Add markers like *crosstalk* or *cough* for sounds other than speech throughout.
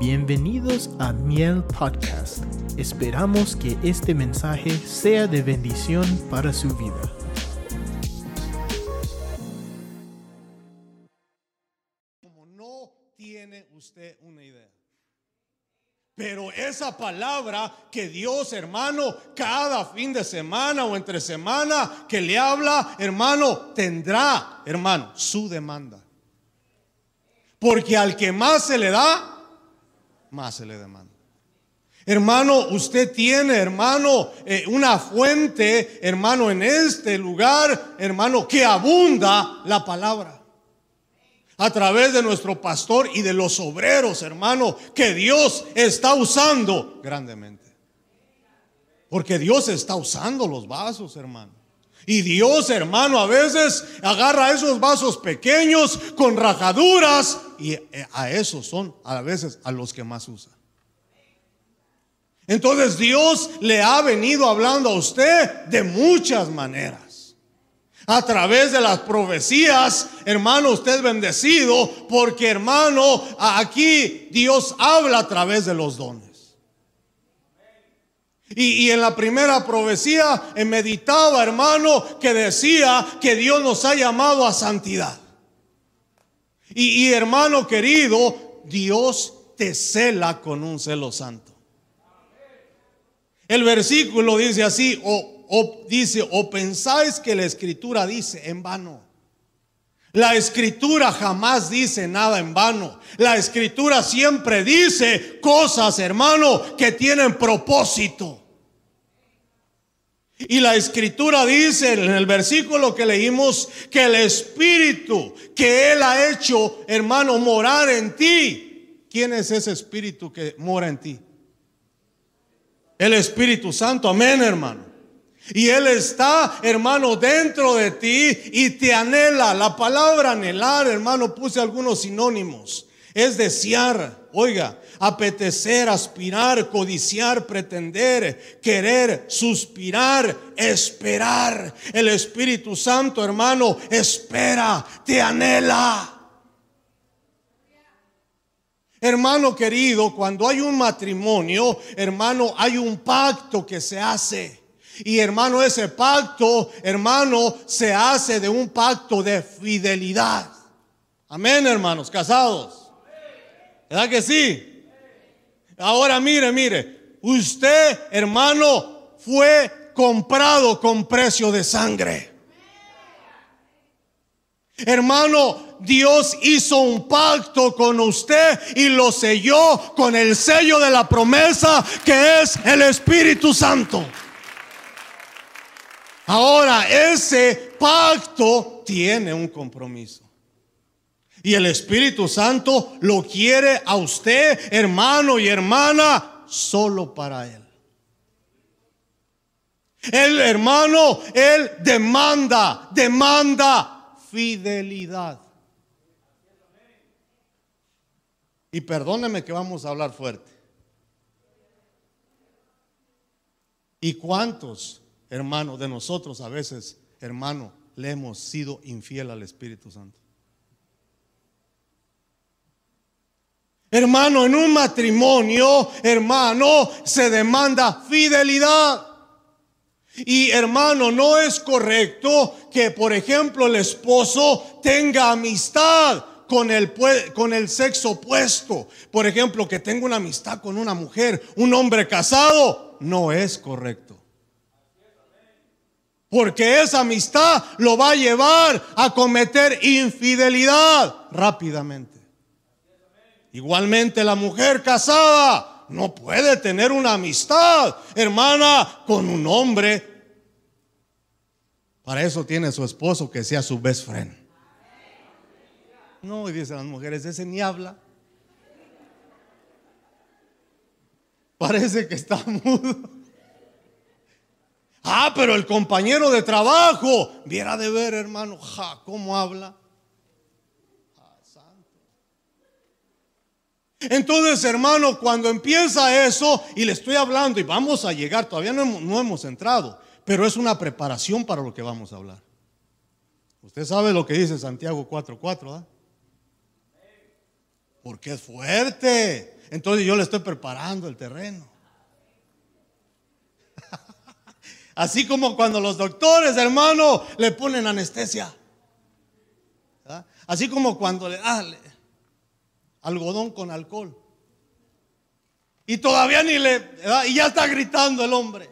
Bienvenidos a Miel Podcast. Esperamos que este mensaje sea de bendición para su vida. como no tiene usted una idea. Pero esa palabra que Dios, hermano, cada fin de semana o entre semana que le habla, hermano, tendrá, hermano, su demanda. Porque al que más se le da, más se le demanda. Hermano, usted tiene, hermano, eh, una fuente, hermano, en este lugar, hermano, que abunda la palabra a través de nuestro pastor y de los obreros, hermano, que Dios está usando grandemente. Porque Dios está usando los vasos, hermano. Y Dios, hermano, a veces agarra esos vasos pequeños con rajaduras y eh, a esos son a veces a los que más usa. Entonces Dios le ha venido hablando a usted de muchas maneras. A través de las profecías, hermano, usted es bendecido porque, hermano, aquí Dios habla a través de los dones. Y, en la primera profecía eh, meditaba, hermano, que decía que Dios nos ha llamado a santidad. Y, hermano querido, Dios te cela con un celo santo. El versículo dice así, o dice, o pensáis que la escritura dice en vano. La escritura jamás dice nada en vano. La escritura siempre dice cosas, hermano, que tienen propósito. Y la escritura dice en el versículo que leímos que el espíritu que Él ha hecho, hermano, morar en ti. ¿Quién es ese espíritu que mora en ti? El Espíritu Santo, amén, hermano. Y Él está, hermano, dentro de ti y te anhela. La palabra anhelar, hermano, puse algunos sinónimos. Es desear, oiga, apetecer, aspirar, codiciar, pretender, querer, suspirar, esperar. El Espíritu Santo, hermano, espera, te anhela. Hermano querido, cuando hay un matrimonio, hermano, hay un pacto que se hace. Y hermano, ese pacto, hermano, se hace de un pacto de fidelidad. Amén, hermanos, casados. ¿Verdad que sí? Ahora mire, mire, usted, hermano, fue comprado con precio de sangre. Hermano, Dios hizo un pacto con usted y lo selló con el sello de la promesa que es el Espíritu Santo. Ahora, ese pacto tiene un compromiso. Y el Espíritu Santo lo quiere a usted, hermano y hermana, solo para Él. El hermano, Él demanda, demanda fidelidad. Y perdóneme que vamos a hablar fuerte. ¿Y cuántos, hermanos, de nosotros a veces, hermano, le hemos sido infiel al Espíritu Santo? Hermano, en un matrimonio, hermano, se demanda fidelidad. Y hermano, no es correcto que, por ejemplo, el esposo tenga amistad con el, con el sexo opuesto. Por ejemplo, que tenga una amistad con una mujer, un hombre casado. No es correcto. Porque esa amistad lo va a llevar a cometer infidelidad rápidamente. Igualmente la mujer casada no puede tener una amistad, hermana, con un hombre. Para eso tiene su esposo que sea su best friend. No, y dicen las mujeres, ese ni habla. Parece que está *laughs* mudo. Ah, pero el compañero de trabajo, viera de ver, hermano, ja, cómo habla. Entonces, hermano, cuando empieza eso, y le estoy hablando, y vamos a llegar, todavía no hemos, entrado, pero es una preparación para lo que vamos a hablar. Usted sabe lo que dice Santiago 4:4, ¿verdad? porque es fuerte. Entonces yo le estoy preparando el terreno. *laughs* Así como cuando los doctores, hermano, le ponen anestesia. Así como cuando le dan algodón con alcohol. Y todavía ni le... Y ya está gritando el hombre.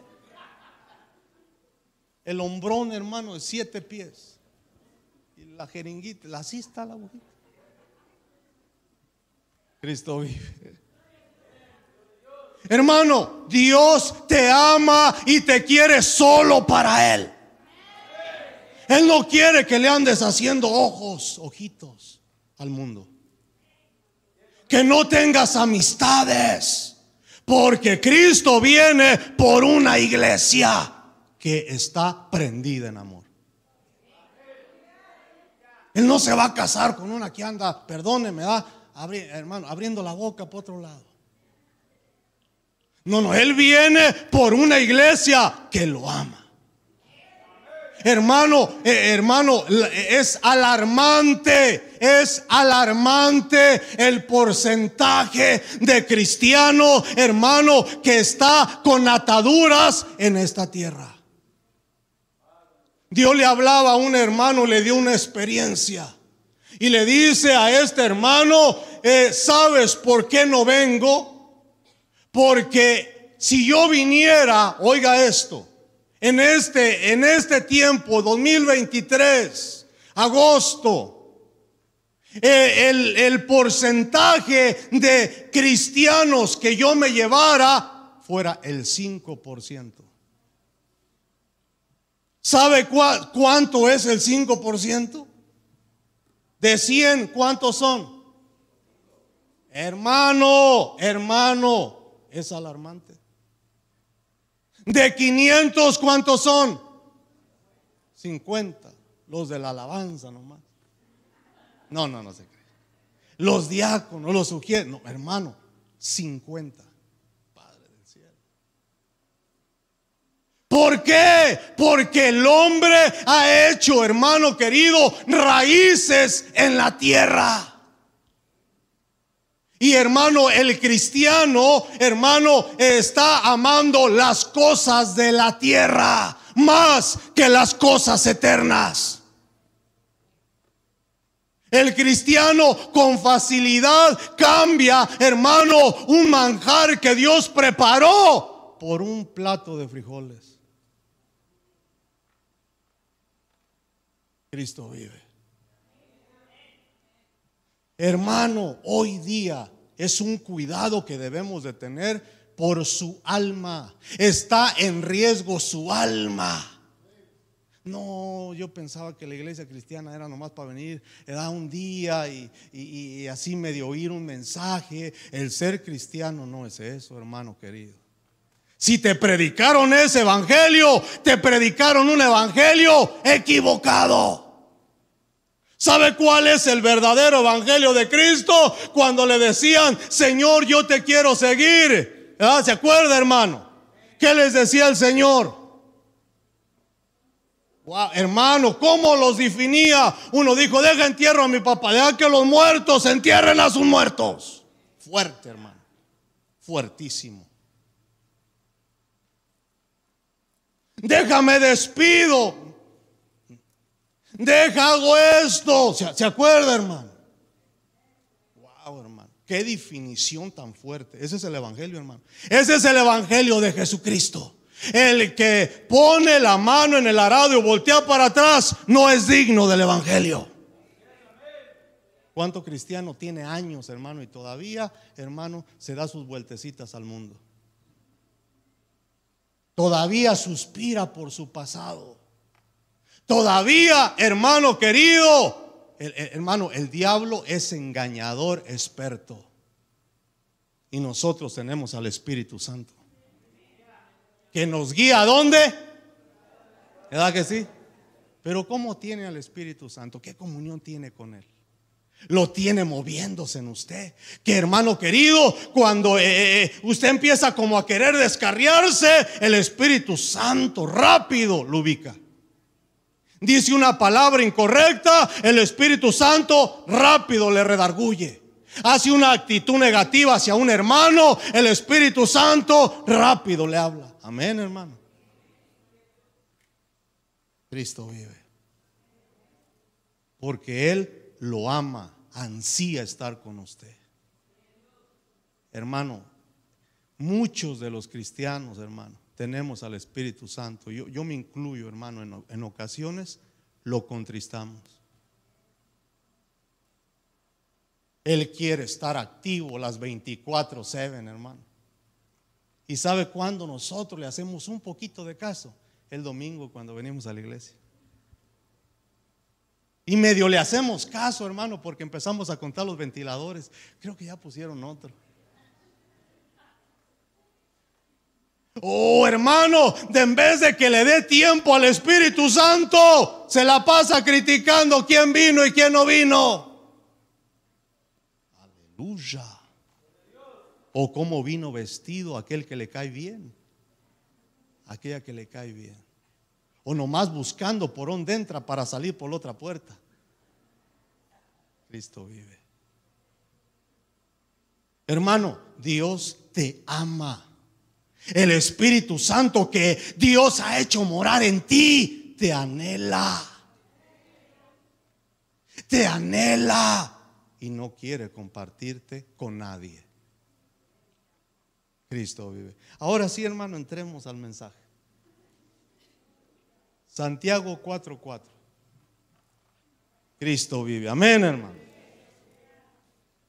El hombrón, hermano, de siete pies. Y la jeringuita, la así está la agujita. Cristo vive. Hermano, Dios te ama y te quiere solo para Él. Él no quiere que le andes haciendo ojos, ojitos al mundo. Que no tengas amistades. Porque Cristo viene por una iglesia que está prendida en amor. Él no se va a casar con una que anda, perdóneme, hermano, abriendo la boca por otro lado. No, no, Él viene por una iglesia que lo ama. Hermano, eh, hermano, es alarmante, es alarmante el porcentaje de cristiano, hermano, que está con ataduras en esta tierra. Dios le hablaba a un hermano, le dio una experiencia. Y le dice a este hermano, eh, ¿sabes por qué no vengo? Porque si yo viniera, oiga esto, en este, en este tiempo, 2023, agosto, eh, el, el, porcentaje de cristianos que yo me llevara fuera el 5%. ¿Sabe cuánto es el 5%? De 100, ¿cuántos son? Hermano, hermano, es alarmante. De 500, ¿cuántos son? 50. Los de la alabanza nomás. No, no, no se cree. Los diáconos, los sugieren. No, hermano, 50. Padre del cielo. ¿Por qué? Porque el hombre ha hecho, hermano querido, raíces en la tierra. Y hermano, el cristiano, hermano, está amando las cosas de la tierra más que las cosas eternas. El cristiano con facilidad cambia, hermano, un manjar que Dios preparó por un plato de frijoles. Cristo vive. Hermano, hoy día es un cuidado que debemos de tener por su alma. Está en riesgo su alma. No, yo pensaba que la iglesia cristiana era nomás para venir, era un día y, y, así medio oír un mensaje. El ser cristiano no es eso, hermano querido. Si te predicaron ese evangelio, te predicaron un evangelio equivocado. ¿Sabe cuál es el verdadero evangelio de Cristo? Cuando le decían, Señor, yo te quiero seguir. ¿Se acuerda, hermano? ¿Qué les decía el Señor? hermano, ¿cómo los definía? Uno dijo, deja entierro a mi papá, deja que los muertos entierren a sus muertos. Fuerte, hermano. Fuertísimo. Déjame despido. Deja hago esto. ¿Se, acuerda, hermano? Wow, hermano. Qué definición tan fuerte. Ese es el Evangelio, hermano. Ese es el Evangelio de Jesucristo. El que pone la mano en el arado y voltea para atrás no es digno del Evangelio. ¿Cuánto cristiano tiene años, hermano, y todavía, hermano, se da sus vueltecitas al mundo? Todavía suspira por su pasado. Todavía, hermano querido, hermano, el diablo es engañador experto. Y nosotros tenemos al Espíritu Santo. Que nos guía a dónde? ¿Verdad que sí? Pero ¿cómo tiene al Espíritu Santo? ¿Qué comunión tiene con Él? Lo tiene moviéndose en usted. Que hermano querido, cuando eh, eh, eh, usted empieza como a querer descarriarse, el Espíritu Santo rápido lo ubica dice una palabra incorrecta, el Espíritu Santo rápido le redarguye. hace una actitud negativa hacia un hermano, el Espíritu Santo rápido le habla. Amén, hermano. Cristo vive. Porque Él lo ama, ansía estar con usted. Hermano, muchos de los cristianos, hermano, tenemos al Espíritu Santo. Yo, yo me incluyo, hermano, en, ocasiones lo contristamos. Él quiere estar activo las 24/7, hermano. ¿Y sabe cuándo nosotros le hacemos un poquito de caso? El domingo cuando venimos a la iglesia. Y medio le hacemos caso, hermano, porque empezamos a contar los ventiladores. Creo que ya pusieron otro. Oh, hermano, de en vez de que le dé tiempo al Espíritu Santo, se la pasa criticando quién vino y quién no vino. Aleluya. O cómo vino vestido aquel que le cae bien. Aquella que le cae bien. O nomás buscando por dónde entra para salir por la otra puerta. Cristo vive. Hermano, Dios te ama. El Espíritu Santo que Dios ha hecho morar en ti, te anhela. Te anhela y no quiere compartirte con nadie. Cristo vive. Ahora sí, hermano, entremos al mensaje. Santiago 4:4. Cristo vive. Amén, hermano.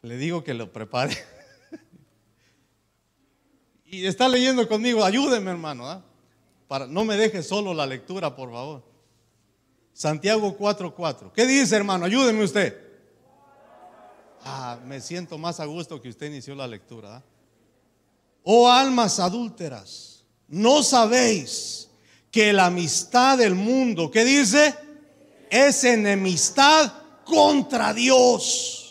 Le digo que lo prepare. Y está leyendo conmigo, ayúdeme, hermano. ¿ah? Para, no me deje solo la lectura, por favor. Santiago 4:4. ¿Qué dice, hermano? Ayúdeme usted. Ah, me siento más a gusto que usted inició la lectura. ¿ah? Oh almas adúlteras, ¿no sabéis que la amistad del mundo, ¿qué dice? Es enemistad contra Dios.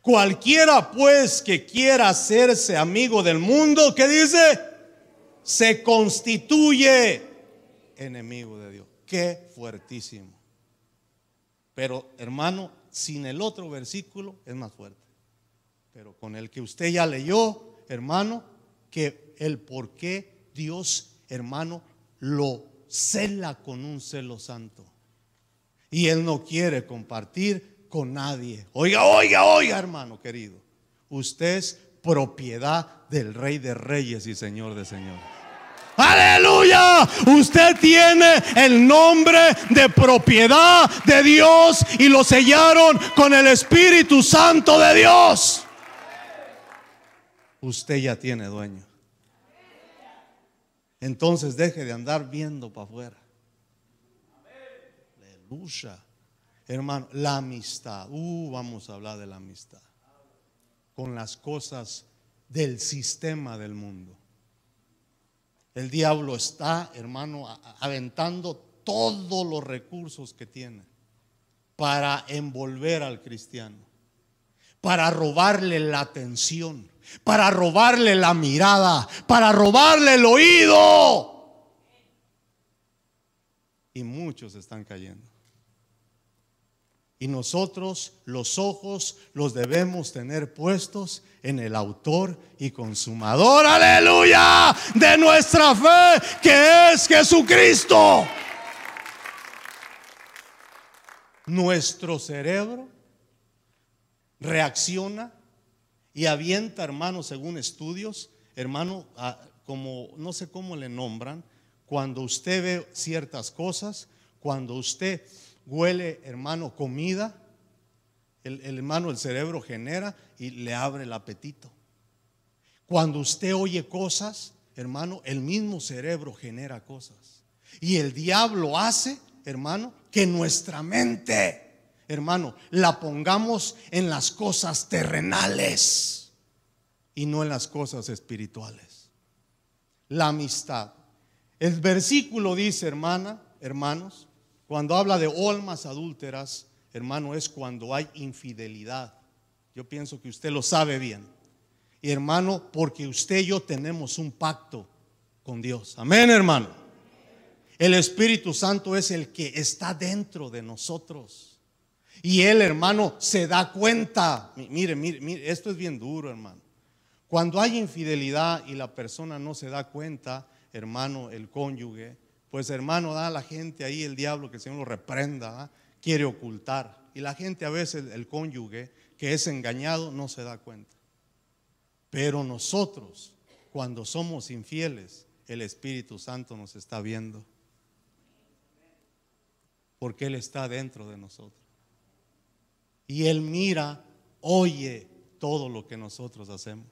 Cualquiera pues que quiera hacerse amigo del mundo, ¿qué dice? Se constituye enemigo de Dios. Qué fuertísimo. Pero hermano, sin el otro versículo es más fuerte. Pero con el que usted ya leyó, hermano, que el por qué Dios, hermano, lo cela con un celo santo. Y Él no quiere compartir con nadie. Oiga, oiga, oiga, hermano querido. Usted es propiedad del Rey de Reyes y Señor de Señores. Aleluya. Usted tiene el nombre de propiedad de Dios y lo sellaron con el Espíritu Santo de Dios. Usted ya tiene dueño. Entonces deje de andar viendo para afuera. Aleluya. Hermano, la amistad. Uh, vamos a hablar de la amistad. Con las cosas del sistema del mundo. El diablo está, hermano, aventando todos los recursos que tiene para envolver al cristiano, para robarle la atención, para robarle la mirada, para robarle el oído. Y muchos están cayendo. Y nosotros los ojos los debemos tener puestos en el autor y consumador, aleluya, de nuestra fe, que es Jesucristo. Nuestro cerebro reacciona y avienta, hermano, según estudios, hermano, como no sé cómo le nombran, cuando usted ve ciertas cosas, cuando usted huele, hermano, comida, el, hermano, el cerebro genera y le abre el apetito. Cuando usted oye cosas, hermano, el mismo cerebro genera cosas. Y el diablo hace, hermano, que nuestra mente hermano, la pongamos en las cosas terrenales y no en las cosas espirituales. La amistad. El versículo dice, hermana, hermanos, cuando habla de almas adúlteras, hermano, es cuando hay infidelidad. Yo pienso que usted lo sabe bien. Y hermano, porque usted y yo tenemos un pacto con Dios. Amén, hermano. El Espíritu Santo es el que está dentro de nosotros. Y él, hermano, se da cuenta. Mire, mire, mire, esto es bien duro, hermano. Cuando hay infidelidad y la persona no se da cuenta, hermano, el cónyuge, pues hermano, da a la gente ahí el diablo que el Señor lo reprenda, ¿ah? quiere ocultar. Y la gente a veces, el cónyuge que es engañado, no se da cuenta. Pero nosotros, cuando somos infieles, el Espíritu Santo nos está viendo. Porque Él está dentro de nosotros. Y Él mira, oye todo lo que nosotros hacemos.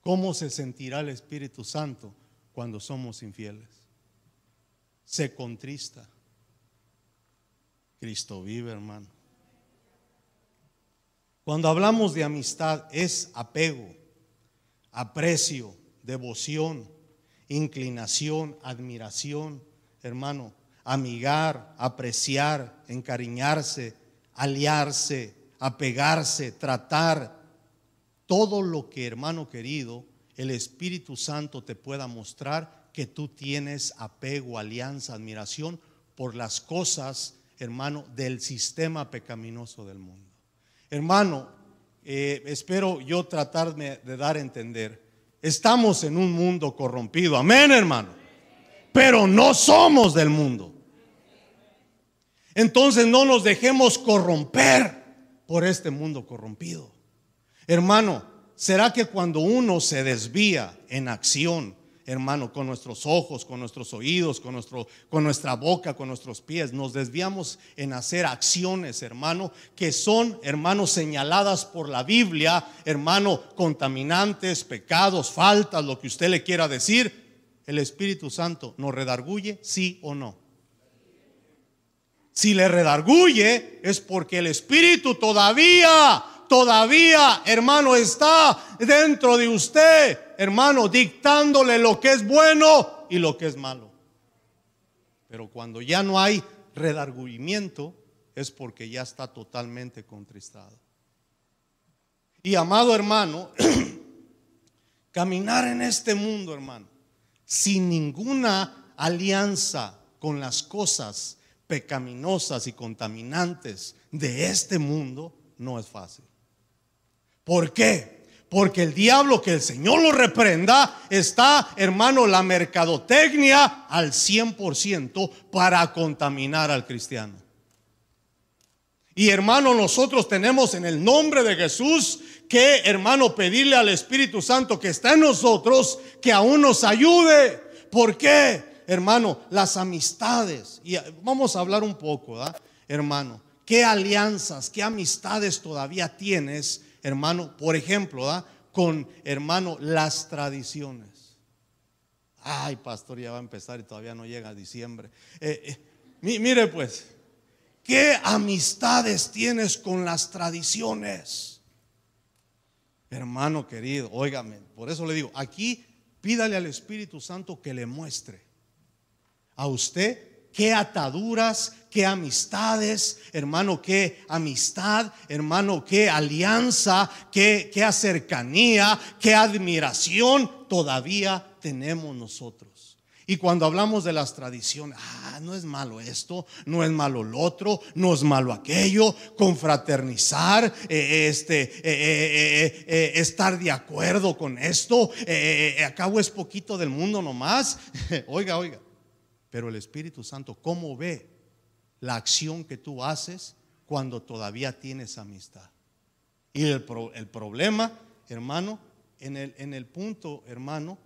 ¿Cómo se sentirá el Espíritu Santo cuando somos infieles? Se contrista. Cristo vive, hermano. Cuando hablamos de amistad es apego, aprecio, devoción, inclinación, admiración, hermano, amigar, apreciar, encariñarse, aliarse, apegarse, tratar, todo lo que, hermano querido, el Espíritu Santo te pueda mostrar que tú tienes apego, alianza, admiración por las cosas, hermano, del sistema pecaminoso del mundo. Hermano, eh, espero yo tratarme de dar a entender, estamos en un mundo corrompido, amén hermano, pero no somos del mundo. Entonces no nos dejemos corromper por este mundo corrompido. Hermano, ¿será que cuando uno se desvía en acción, hermano, con nuestros ojos, con nuestros oídos, con, nuestro, con nuestra boca, con nuestros pies, nos desviamos en hacer acciones, hermano, que son, hermano, señaladas por la Biblia, hermano, contaminantes, pecados, faltas, lo que usted le quiera decir, el Espíritu Santo nos redarguye, sí o no. Si le redarguye es porque el Espíritu todavía todavía, hermano, está dentro de usted, hermano, dictándole lo que es bueno y lo que es malo. Pero cuando ya no hay redarguyimiento, es porque ya está totalmente contristado. Y amado hermano, *clears throat* caminar en este mundo, hermano, sin ninguna alianza con las cosas pecaminosas y contaminantes de este mundo, no es fácil. ¿Por qué? Porque el diablo, que el Señor lo reprenda, está, hermano, la mercadotecnia al 100% para contaminar al cristiano. Y hermano, nosotros tenemos en el nombre de Jesús que, hermano, pedirle al Espíritu Santo que está en nosotros, que aún nos ayude. ¿Por qué? Hermano, las amistades. Y vamos a hablar un poco, hermano. ¿Qué alianzas, qué amistades todavía tienes hermano, por ejemplo, con, hermano, las tradiciones. Ay, pastor, ya va a empezar y todavía no llega a diciembre. Eh, eh, mire pues, ¿qué amistades tienes con las tradiciones? Hermano querido, óigame, por eso le digo, aquí pídale al Espíritu Santo que le muestre a usted qué ataduras, qué amistades, hermano, qué amistad, hermano, qué alianza, qué, qué cercanía, qué admiración todavía tenemos nosotros. Y cuando hablamos de las tradiciones, ah, no es malo esto, no es malo lo otro, no es malo aquello, confraternizar, eh, este, eh, eh, estar de acuerdo con esto, acabo es poquito del mundo nomás. *laughs* oiga, oiga, pero el Espíritu Santo, ¿cómo ve la acción que tú haces cuando todavía tienes amistad? Y el, problema, hermano, en el, en el punto, hermano,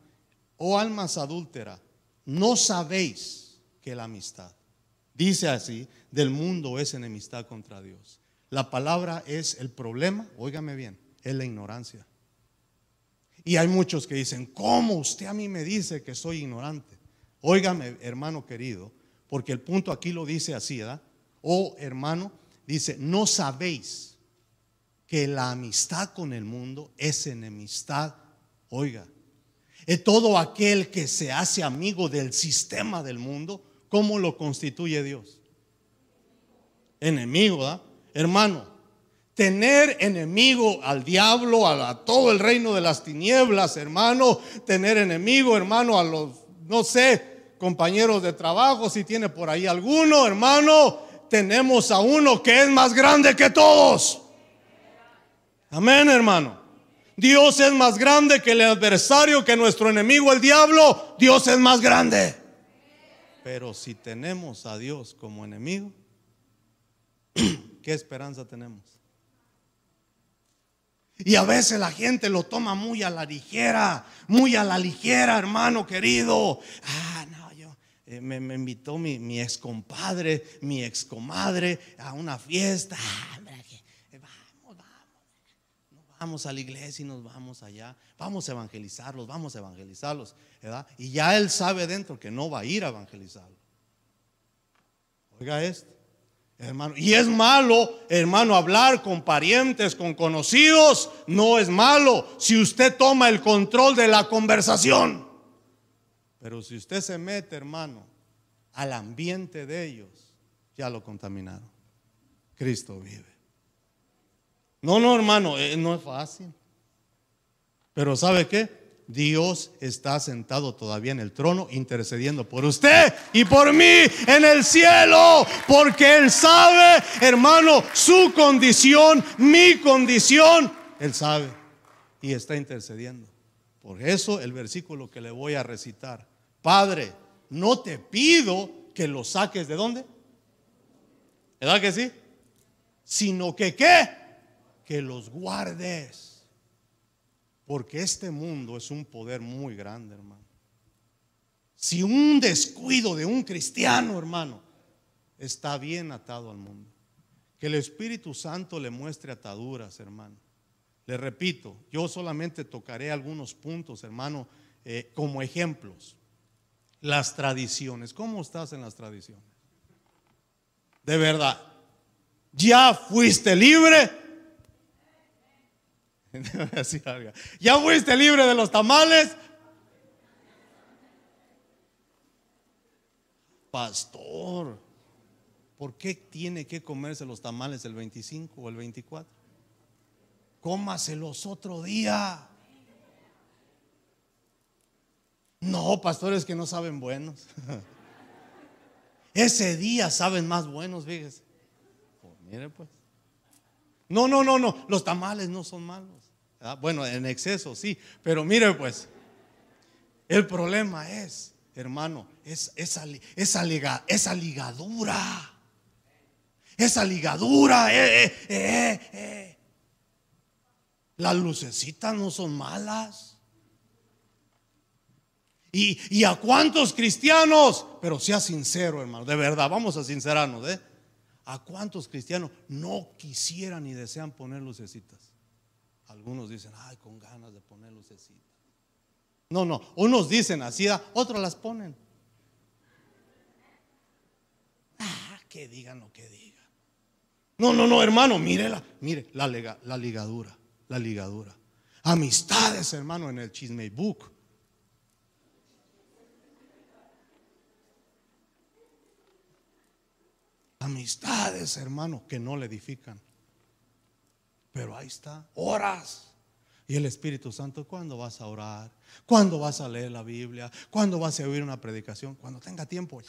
oh almas adúlteras, no sabéis que la amistad, dice así, del mundo es enemistad contra Dios. La palabra es el problema, óigame bien, es la ignorancia. Y hay muchos que dicen, ¿cómo usted a mí me dice que soy ignorante? Óigame, hermano querido, porque el punto aquí lo dice así, ¿verdad? Oh, hermano, dice, no sabéis que la amistad con el mundo es enemistad. Oiga, todo aquel que se hace amigo del sistema del mundo, ¿cómo lo constituye Dios? Enemigo, ¿verdad? Hermano, tener enemigo al diablo, a, todo el reino de las tinieblas, hermano, tener enemigo, hermano, a los, no sé, compañeros de trabajo, si tiene por ahí alguno, hermano, tenemos a uno que es más grande que todos. Amén, hermano. Dios es más grande que el adversario, que nuestro enemigo, el diablo. Dios es más grande. Pero si tenemos a Dios como enemigo, *clears throat* ¿qué esperanza tenemos? Y a veces la gente lo toma muy a la ligera, muy a la ligera, hermano querido. Ah, no, eh, me, invitó mi, mi ex compadre, mi ex comadre a una fiesta. Ah, eh, vamos, vamos. vamos a la iglesia y nos vamos allá. Vamos a evangelizarlos, vamos a evangelizarlos. ¿verdad? Y ya él sabe dentro que no va a ir a evangelizarlos. Oiga esto. Hermano, y es malo, hermano, hablar con parientes, con conocidos, no es malo si usted toma el control de la conversación. Pero si usted se mete, hermano, al ambiente de ellos, ya lo contaminaron. Cristo vive. No, no, hermano, eh, no es fácil. Pero ¿sabe qué? Dios está sentado todavía en el trono intercediendo por usted y por mí en el cielo, porque Él sabe, hermano, su condición, mi condición, Él sabe y está intercediendo. Por eso el versículo que le voy a recitar, Padre, no te pido que los saques de dónde, ¿verdad que sí? Sino que qué, que los guardes porque este mundo es un poder muy grande, hermano. Si un descuido de un cristiano, hermano, está bien atado al mundo. Que el Espíritu Santo le muestre ataduras, hermano. Le repito, yo solamente tocaré algunos puntos, hermano, eh, como ejemplos. Las tradiciones. ¿Cómo estás en las tradiciones? De verdad. ¿Ya fuiste libre? *laughs* ¿Ya fuiste libre de los tamales? Pastor, ¿por qué tiene que comerse los tamales el 25 o el 24? Cómaselos otro día. No, pastores que no saben buenos. Ese día saben más buenos, fíjese. Pues mire pues. No, no, no, no. Los tamales no son malos. Bueno, en exceso sí. Pero mire pues, el problema es, hermano, es esa, esa, esa ligadura. Esa ligadura. Eh, eh, eh, eh, Las lucecitas no son malas. Y, y, a cuántos cristianos, pero sea sincero, hermano, de verdad, vamos a sincerarnos, ¿eh? ¿A cuántos cristianos no quisieran ni desean poner lucecitas? Algunos dicen, ay, con ganas de poner lucecitas. No, no, unos dicen así, otros las ponen. Ah, que digan lo que digan. No, no, no, hermano, mírela, mire la, la ligadura, la ligadura. Amistades, hermano, en el chisme book Amistades, hermano, que no le edifican. Pero ahí está, horas. Y el Espíritu Santo, ¿cuándo vas a orar? ¿Cuándo vas a leer la Biblia? ¿Cuándo vas a oír una predicación? Cuando tenga tiempo.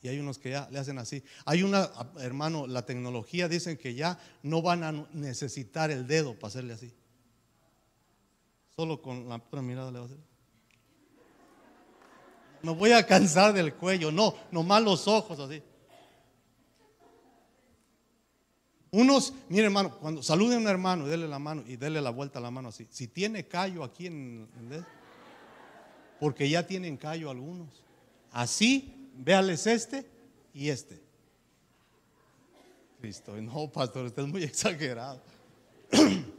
Y hay unos que ya le hacen así. Hay una, hermano, la tecnología dicen que ya no van a necesitar el dedo para hacerle así. Solo con la mirada le va a hacer. No voy a cansar del cuello, no, nomás los ojos así. Unos, mire hermano, cuando salude a un hermano y dele la mano y dele la vuelta a la mano así. Si tiene callo aquí en, porque ya tienen callo algunos. Así, véales este y este. Cristo, no, pastor, usted es muy *laughs* exagerado. *clears throat*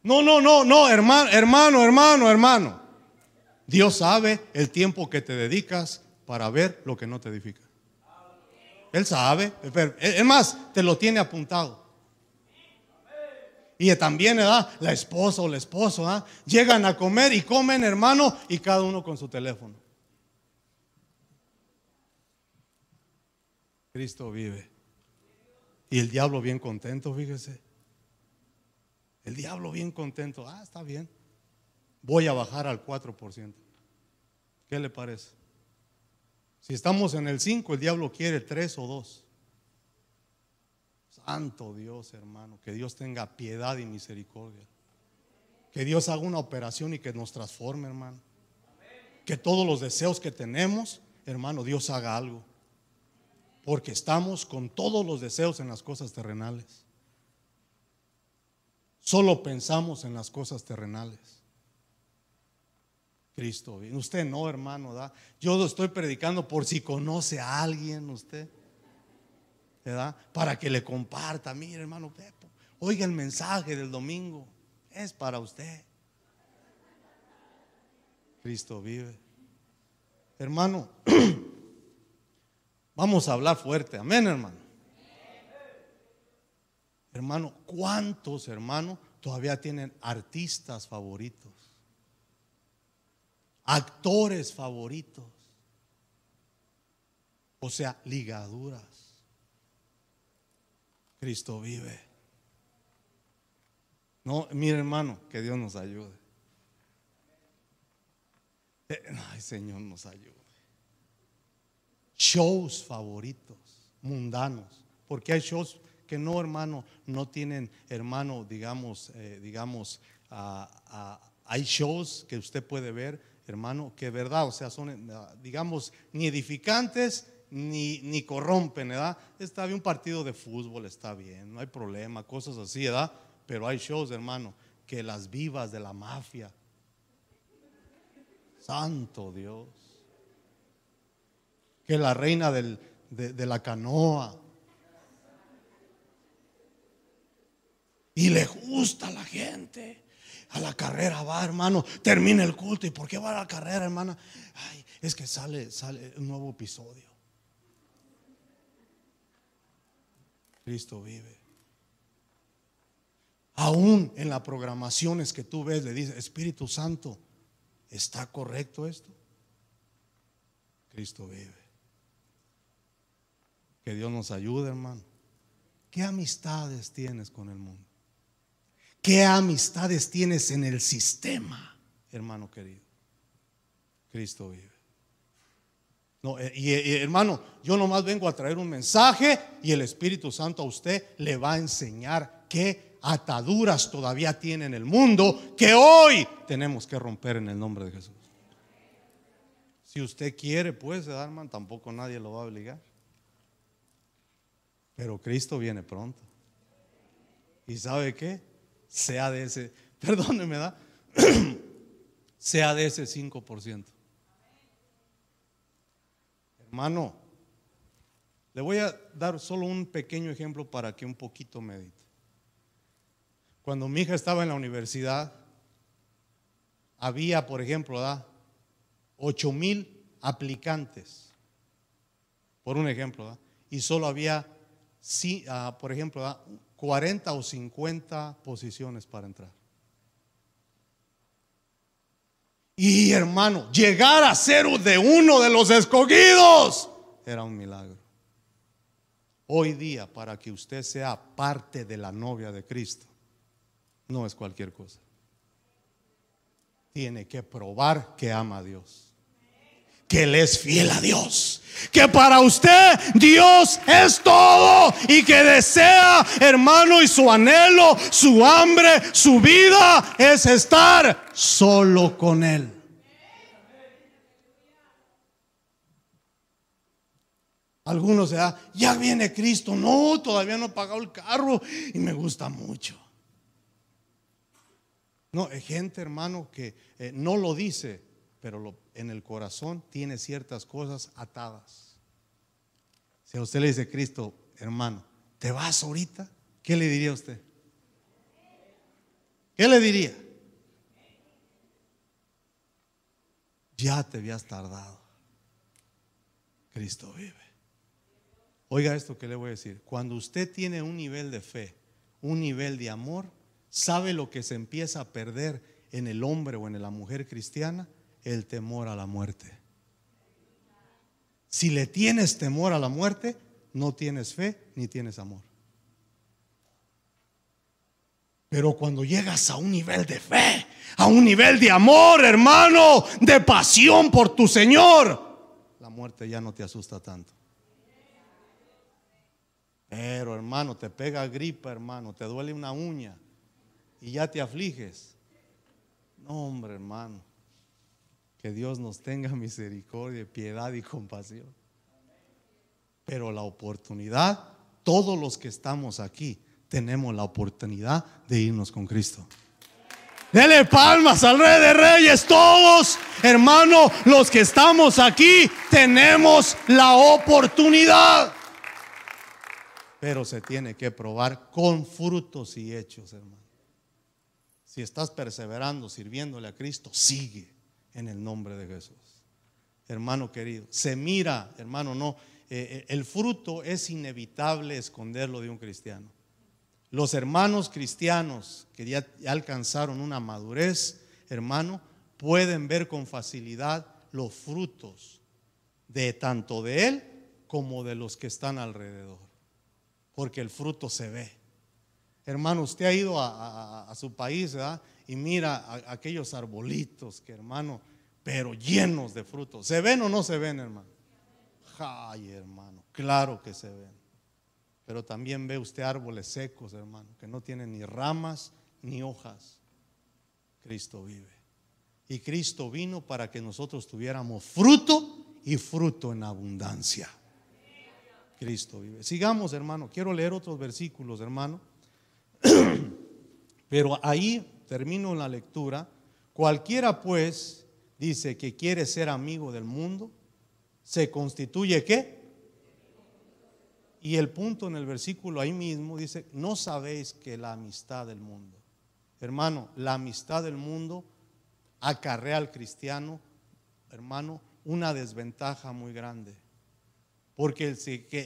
No, no, no, no, hermano, hermano, hermano, hermano. Dios sabe el tiempo que te dedicas para ver lo que no te edifica. Él sabe. Es más, te lo tiene apuntado. Y también ¿verdad? la esposa o el esposo llegan a comer y comen, hermano, y cada uno con su teléfono. Cristo vive. Y el diablo bien contento, fíjese. El diablo bien contento. Ah, está bien. Voy a bajar al 4%. ¿Qué le parece? Si estamos en el 5, el diablo quiere 3 o 2. Santo Dios, hermano, que Dios tenga piedad y misericordia. Que Dios haga una operación y que nos transforme, hermano. Que todos los deseos que tenemos, hermano, Dios haga algo. Porque estamos con todos los deseos en las cosas terrenales. Solo pensamos en las cosas terrenales. Cristo. Usted no, hermano, ¿da? Yo lo estoy predicando por si conoce a alguien usted. Para que le comparta. Mire, hermano, oiga el mensaje del domingo. Es para usted. Cristo vive. Hermano, *clears throat* vamos a hablar fuerte. Amén, hermano. Hermano, ¿cuántos, hermano, todavía tienen artistas favoritos? Actores favoritos. O sea, ligaduras. Cristo vive. No, mire hermano, que Dios nos ayude. Eh, ay, Señor, nos ayude. Shows favoritos, mundanos. Porque hay shows que no, hermano, no tienen, hermano, digamos, eh, digamos, ah, ah, hay shows que usted puede ver hermano, que verdad, o sea, son, eh, digamos, ni edificantes ni, ni corrompen, ¿verdad? Está bien un partido de fútbol, está bien, no hay problema, cosas así, ¿verdad? Pero hay shows, hermano, que las vivas de la mafia. Santo Dios. Que la reina de, de la canoa. Y le gusta a la gente a la carrera va, hermano. Termina el culto. ¿Y por qué va a la carrera, hermana? Ay, es que sale, sale un nuevo episodio. Cristo vive. Aún en las programaciones que tú ves, le dice, Espíritu Santo, ¿está correcto esto? Cristo vive. Que Dios nos ayude, hermano. ¿Qué amistades tienes con el mundo? ¿Qué amistades tienes en el sistema, hermano querido? Cristo vive. No, eh, y, y, hermano, yo nomás vengo a traer un mensaje y el Espíritu Santo a usted le va a enseñar qué ataduras todavía tiene en el mundo que hoy tenemos que romper en el nombre de Jesús. Si usted quiere, pues, hermano, tampoco nadie lo va a obligar. Pero Cristo viene pronto. ¿Y sabe qué? Sea de ese, *laughs* perdóneme, da, *clears throat* sea de ese 5%. Hermano, le voy a dar solo un pequeño ejemplo para que un poquito medite. Cuando mi hija estaba en la universidad, había, por ejemplo, da 8 mil aplicantes, por un ejemplo, ¿da? y solo había, sí, uh, por ejemplo, ¿da? 40 o 50 posiciones para entrar. Y hermano, llegar a ser de uno de los escogidos era un milagro. Hoy día, para que usted sea parte de la novia de Cristo, no es cualquier cosa. Tiene que probar que ama a Dios que Él es fiel a Dios. Que para usted Dios es todo y que desea, hermano, y su anhelo, su hambre, su vida es estar solo con Él. Algunos se da, ya viene Cristo. No, todavía no he pagado el carro y me gusta mucho. No, hay gente, hermano, que eh, no lo dice, pero en el corazón tiene ciertas cosas atadas. Si a usted le dice Cristo, hermano, ¿te vas ahorita? ¿Qué le diría a usted? ¿Qué le diría? Ya te habías tardado. Cristo vive. Oiga esto que le voy a decir. Cuando usted tiene un nivel de fe, un nivel de amor, sabe lo que se empieza a perder en el hombre o en la mujer cristiana el temor a la muerte. Si le tienes temor a la muerte, no tienes fe ni tienes amor. Pero cuando llegas a un nivel de fe, a un nivel de amor, hermano, de pasión por tu Señor, la muerte ya no te asusta tanto. Pero hermano, te pega gripa, hermano, te duele una uña y ya te afliges. No, hombre, hermano. Dios nos tenga misericordia, piedad y compasión. Pero la oportunidad, todos los que estamos aquí, tenemos la oportunidad de irnos con Cristo. Dele palmas al Rey de Reyes, todos, hermano, los que estamos aquí, tenemos la oportunidad. Pero se tiene que probar con frutos y hechos, hermano. Si estás perseverando, sirviéndole a Cristo, sigue en el nombre de Jesús. Hermano querido, se mira, hermano, no, eh, eh, el fruto es inevitable esconderlo de un cristiano. Los hermanos cristianos que ya alcanzaron una madurez, hermano, pueden ver con facilidad los frutos de tanto de él como de los que están alrededor. Porque el fruto se ve. Hermano, usted ha ido a, su país ¿verdad? y mira aquellos arbolitos que, hermano, pero llenos de frutos. ¿Se ven o no se ven, hermano? Ay, hermano, claro que se ven. Pero también ve usted árboles secos, hermano, que no tienen ni ramas ni hojas. Cristo vive. Y Cristo vino para que nosotros tuviéramos fruto y fruto en abundancia. Cristo vive. Sigamos, hermano. Quiero leer otros versículos, hermano. *coughs* Pero ahí termino la lectura. Cualquiera pues dice que quiere ser amigo del mundo, se constituye qué? Y el punto en el versículo ahí mismo dice, no sabéis que la amistad del mundo. Hermano, la amistad del mundo acarrea al cristiano, hermano, una desventaja muy grande. Porque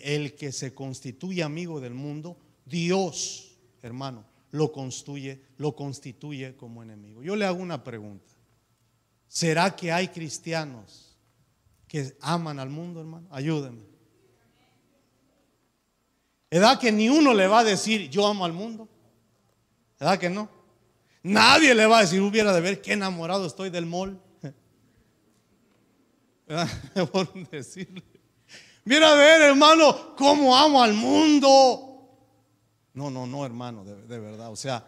el, que se constituye amigo del mundo, Dios, hermano, lo constituye, lo constituye como enemigo. Yo le hago una pregunta. ¿Será que hay cristianos que aman al mundo, hermano? Ayúdenme. ¿Edad que ni uno le va a decir yo amo al mundo? ¿Edad que no? Nadie le va a decir, hubiera de ver qué enamorado estoy del mall. *laughs* ¿Verdad? *laughs* Por decirle. Mira a ver, hermano, cómo amo al mundo. No, no, no, hermano, de, verdad. O sea,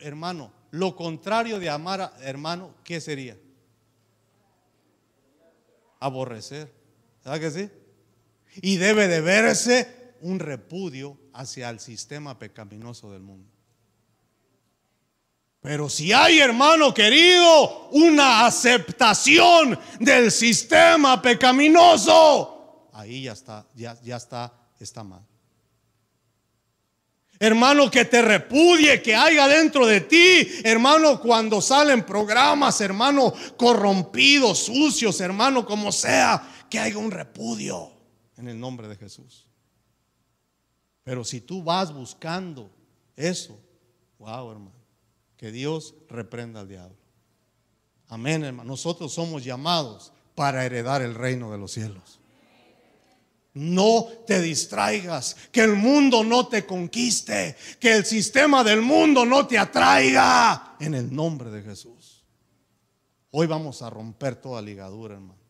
hermano, lo contrario de amar, a, hermano, ¿qué sería? Aborrecer. ¿Verdad que sí? Y debe de verse un repudio hacia el sistema pecaminoso del mundo. Pero si hay, hermano querido, una aceptación del sistema pecaminoso, ahí ya está, ya, ya está, está mal. Hermano, que te repudie, que haya dentro de ti, hermano, cuando salen programas, hermano, corrompidos, sucios, hermano, como sea, que haya un repudio en el nombre de Jesús. Pero si tú vas buscando eso, wow, hermano, que Dios reprenda al diablo. Amén, hermano. Nosotros somos llamados para heredar el reino de los cielos. No te distraigas, que el mundo no te conquiste, que el sistema del mundo no te atraiga, en el nombre de Jesús. Hoy vamos a romper toda ligadura, hermano.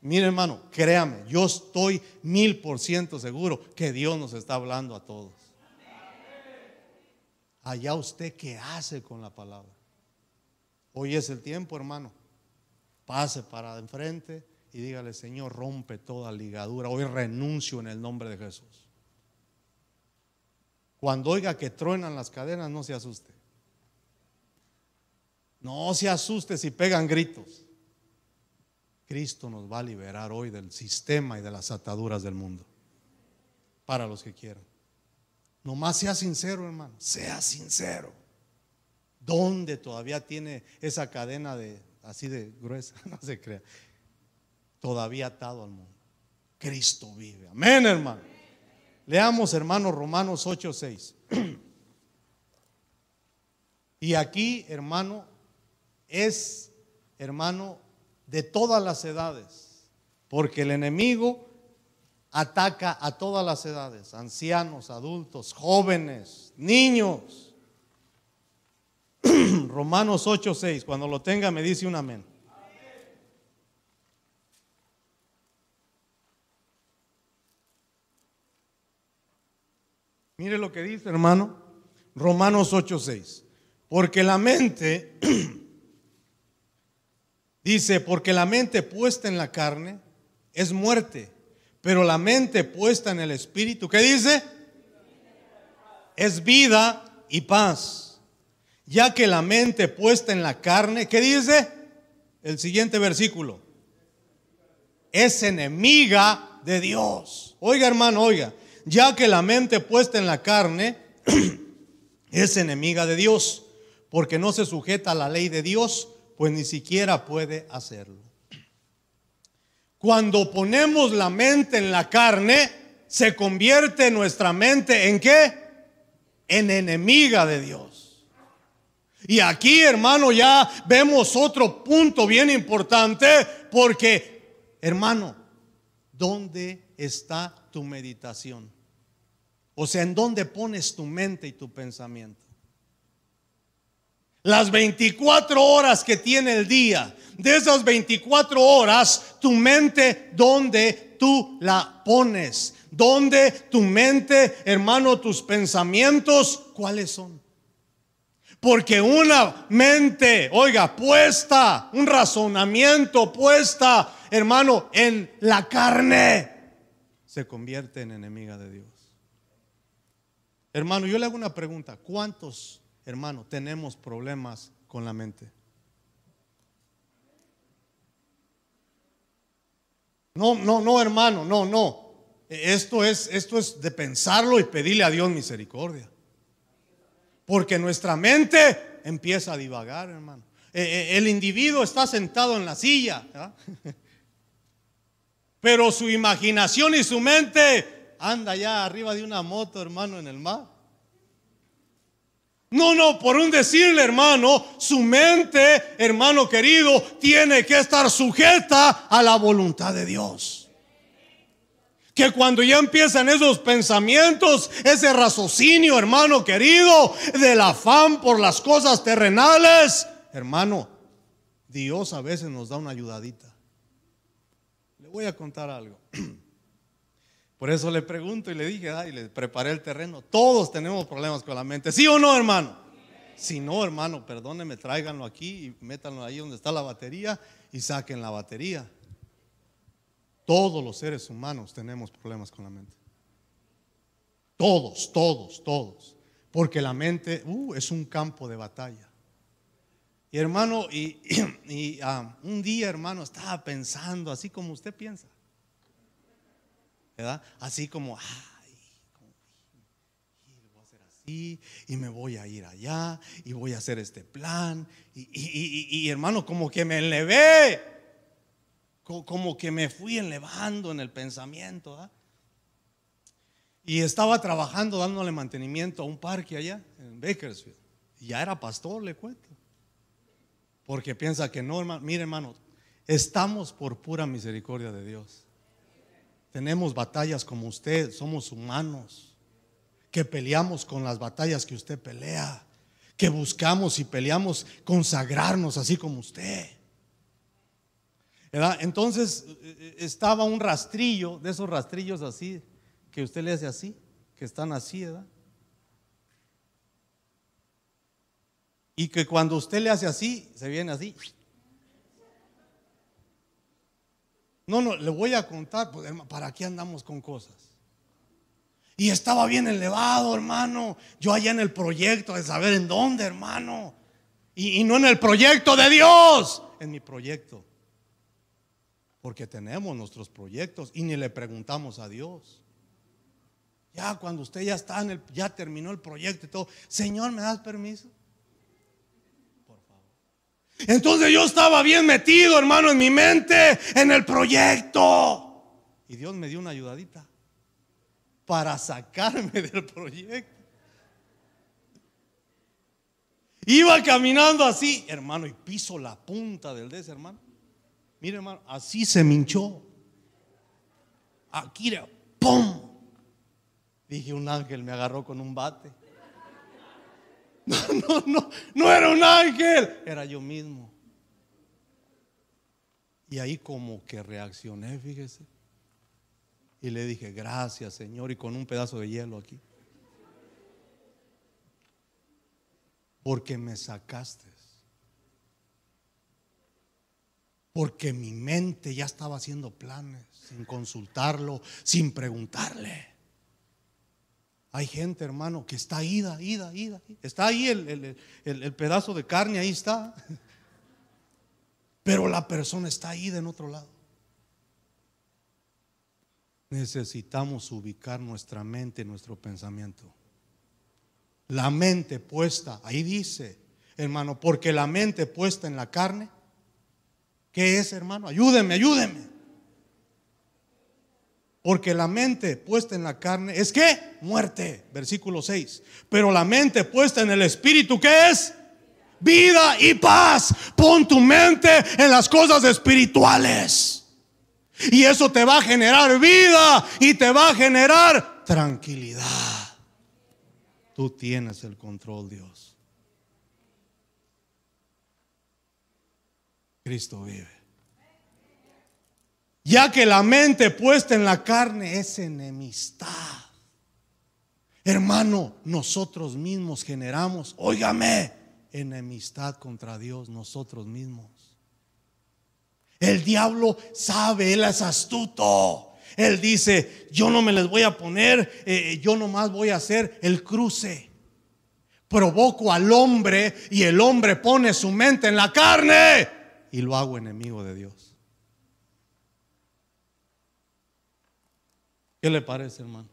Mire hermano, créame, yo estoy mil por ciento seguro que Dios nos está hablando a todos. Allá usted qué hace con la palabra. Hoy es el tiempo, hermano. Pase para enfrente y dígale, Señor, rompe toda ligadura. Hoy renuncio en el nombre de Jesús. Cuando oiga que truenan las cadenas, no se asuste. No se asuste si pegan gritos. Cristo nos va a liberar hoy del sistema y de las ataduras del mundo. Para los que quieran. Nomás sea sincero, hermano. Sea sincero. ¿Dónde todavía tiene esa cadena de así de gruesa? *laughs* No se crea. Todavía atado al mundo. Cristo vive. Amén, hermano. Leamos, hermano, Romanos 8, 6. *clears throat* Y aquí, hermano, es, hermano, de todas las edades, porque el enemigo ataca a todas las edades, ancianos, adultos, jóvenes, niños. *clears throat* Romanos 8:6, cuando lo tenga me dice un amén. Mire lo que dice, hermano. Romanos 8:6. Porque la mente, *clears throat* dice, porque la mente puesta en la carne es muerte, pero la mente puesta en el espíritu, ¿qué dice? Es vida y paz. Ya que la mente puesta en la carne, ¿qué dice? El siguiente versículo. Es enemiga de Dios. Oiga hermano, oiga, ya que la mente puesta en la carne *clears throat* es enemiga de Dios, porque no se sujeta a la ley de Dios, pues ni siquiera puede hacerlo. Cuando ponemos la mente en la carne, se convierte nuestra mente en qué? En enemiga de Dios. Y aquí, hermano, ya vemos otro punto bien importante, porque, hermano, ¿dónde está tu meditación? O sea, ¿en dónde pones tu mente y tu pensamiento? Las 24 horas que tiene el día, de esas 24 horas, tu mente, ¿dónde tú la pones? ¿Dónde tu mente, hermano, tus pensamientos, cuáles son? Porque una mente, oiga, puesta, un razonamiento puesta, hermano, en la carne, se convierte en enemiga de Dios. Hermano, yo le hago una pregunta. ¿Cuántos, hermano, tenemos problemas con la mente? No, no, no, hermano, no, no. Esto es, esto es de pensarlo y pedirle a Dios misericordia. Porque nuestra mente empieza a divagar, hermano. Eh, eh, el individuo está sentado en la silla, *laughs* pero su imaginación y su mente anda ya arriba de una moto, hermano, en el mar. No, no, por un decirle, hermano, su mente, hermano querido, tiene que estar sujeta a la voluntad de Dios. Que cuando ya empiezan esos pensamientos, ese raciocinio, hermano querido, del afán por las cosas terrenales, hermano, Dios a veces nos da una ayudadita. Voy a contar algo. *clears throat* Por eso le pregunto y le dije, ay, le preparé el terreno. Todos tenemos problemas con la mente, ¿sí o no, hermano? Si no, hermano, perdóneme, tráiganlo aquí y métanlo ahí donde está la batería y saquen la batería. Todos los seres humanos tenemos problemas con la mente. Todos, todos, todos. Porque la mente uh, es un campo de batalla. Y hermano, *clears throat* y, ah, un día, hermano, estaba pensando así como usted piensa. ¿verdad? Así como, ay, voy a hacer así, y me voy a ir allá, y voy a hacer este plan. Y, hermano, como que me elevé, como que me fui elevando en el pensamiento. Y estaba trabajando dándole mantenimiento a un parque allá en Bakersfield. Y ya era pastor, le cuento. Porque piensa que no, hermano. Mire, hermano, estamos por pura misericordia de Dios. Tenemos batallas como usted, somos humanos, que peleamos con las batallas que usted pelea, que buscamos y peleamos consagrarnos así como usted. Entonces eh, estaba un rastrillo, de esos rastrillos así, que usted le hace así, que están así, ¿verdad? Y que cuando usted le hace así, se viene así No, no, le voy a contar, pues, ¿para qué andamos con cosas? Y estaba bien elevado, hermano. Yo allá en el proyecto de saber en dónde, hermano. Y, y no en el proyecto de Dios, en mi proyecto. Porque tenemos nuestros proyectos y ni le preguntamos a Dios. Ya cuando usted ya está en el, ya terminó el proyecto y todo, Señor, ¿me das permiso? Entonces yo estaba bien metido, hermano, en mi mente, en el proyecto. Y Dios me dio una ayudadita para sacarme *laughs* del proyecto. Iba caminando así, hermano, y piso la punta del des, hermano. Mire, hermano, así se me hinchó. Aquí, ¡pum! Dije, un ángel me agarró con un bate. No, *laughs* no, no, no era un ángel, era yo mismo. Y ahí como que reaccioné, fíjese. Y le dije, gracias Señor, y con un pedazo de hielo aquí. Porque me sacaste. Porque mi mente ya estaba haciendo planes sin consultarlo, sin preguntarle. Hay gente, hermano, que está ida, ida, ida. Está ahí el, el, pedazo de carne, ahí está. Pero la persona está ida en otro lado. Necesitamos ubicar nuestra mente, nuestro pensamiento. La mente puesta, ahí dice, hermano, porque la mente puesta en la carne, ¿qué es, hermano? Ayúdeme, ayúdeme. Porque la mente puesta en la carne es que muerte, versículo 6. Pero la mente puesta en el espíritu, ¿qué es? Vida y paz. Pon tu mente en las cosas espirituales. Y eso te va a generar vida y te va a generar tranquilidad. Tú tienes el control, Dios. Cristo vive. Ya que la mente puesta en la carne es enemistad. Hermano, nosotros mismos generamos, óigame, enemistad contra Dios, nosotros mismos. El diablo sabe, él es astuto. Él dice, yo no me les voy a poner, eh, yo nomás voy a hacer el cruce. Provoco al hombre y el hombre pone su mente en la carne y lo hago enemigo de Dios. ¿Qué le parece, hermano?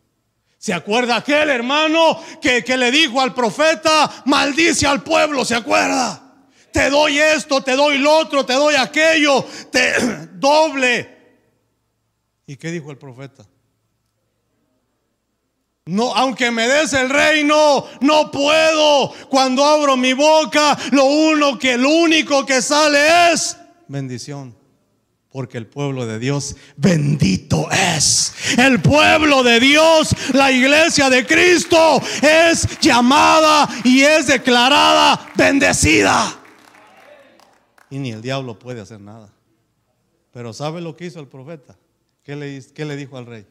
¿Se acuerda aquel hermano que, que, le dijo al profeta, maldice al pueblo? ¿Se acuerda? Te doy esto, te doy lo otro, te doy aquello, te *clears throat* doble. ¿Y qué dijo el profeta? No, aunque me des el reino, no puedo. Cuando abro mi boca, lo uno que lo único que sale es bendición. Porque el pueblo de Dios bendito es. El pueblo de Dios, la iglesia de Cristo, es llamada y es declarada bendecida. Y ni el diablo puede hacer nada. Pero ¿sabe lo que hizo el profeta? ¿Qué le, dijo al rey?